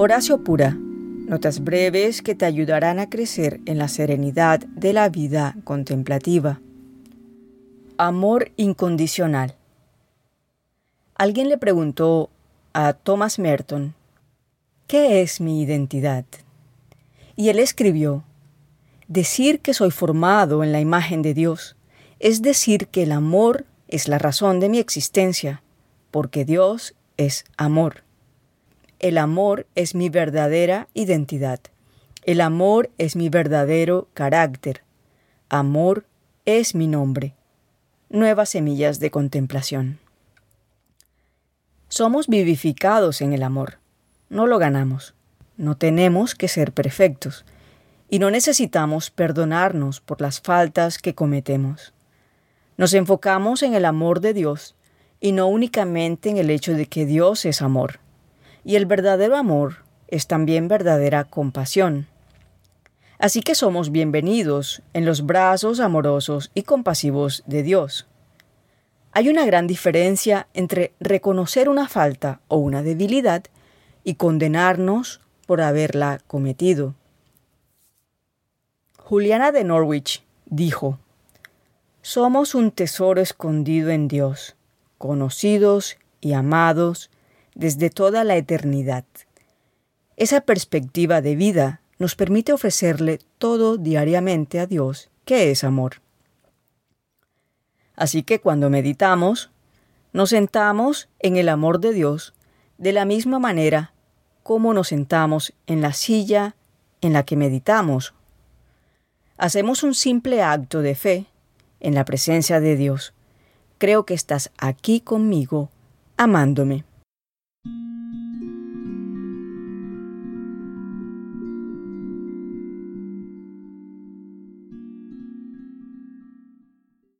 Horacio Pura. Notas breves que te ayudarán a crecer en la serenidad de la vida contemplativa. Amor incondicional. Alguien le preguntó a Thomas Merton, ¿qué es mi identidad? Y él escribió, decir que soy formado en la imagen de Dios es decir que el amor es la razón de mi existencia, porque Dios es amor. El amor es mi verdadera identidad. El amor es mi verdadero carácter. Amor es mi nombre. Nuevas semillas de contemplación. Somos vivificados en el amor. No lo ganamos. No tenemos que ser perfectos. Y no necesitamos perdonarnos por las faltas que cometemos. Nos enfocamos en el amor de Dios y no únicamente en el hecho de que Dios es amor. Y el verdadero amor es también verdadera compasión. Así que somos bienvenidos en los brazos amorosos y compasivos de Dios. Hay una gran diferencia entre reconocer una falta o una debilidad y condenarnos por haberla cometido. Juliana de Norwich dijo, Somos un tesoro escondido en Dios, conocidos y amados desde toda la eternidad. Esa perspectiva de vida nos permite ofrecerle todo diariamente a Dios, que es amor. Así que cuando meditamos, nos sentamos en el amor de Dios de la misma manera como nos sentamos en la silla en la que meditamos. Hacemos un simple acto de fe en la presencia de Dios. Creo que estás aquí conmigo, amándome.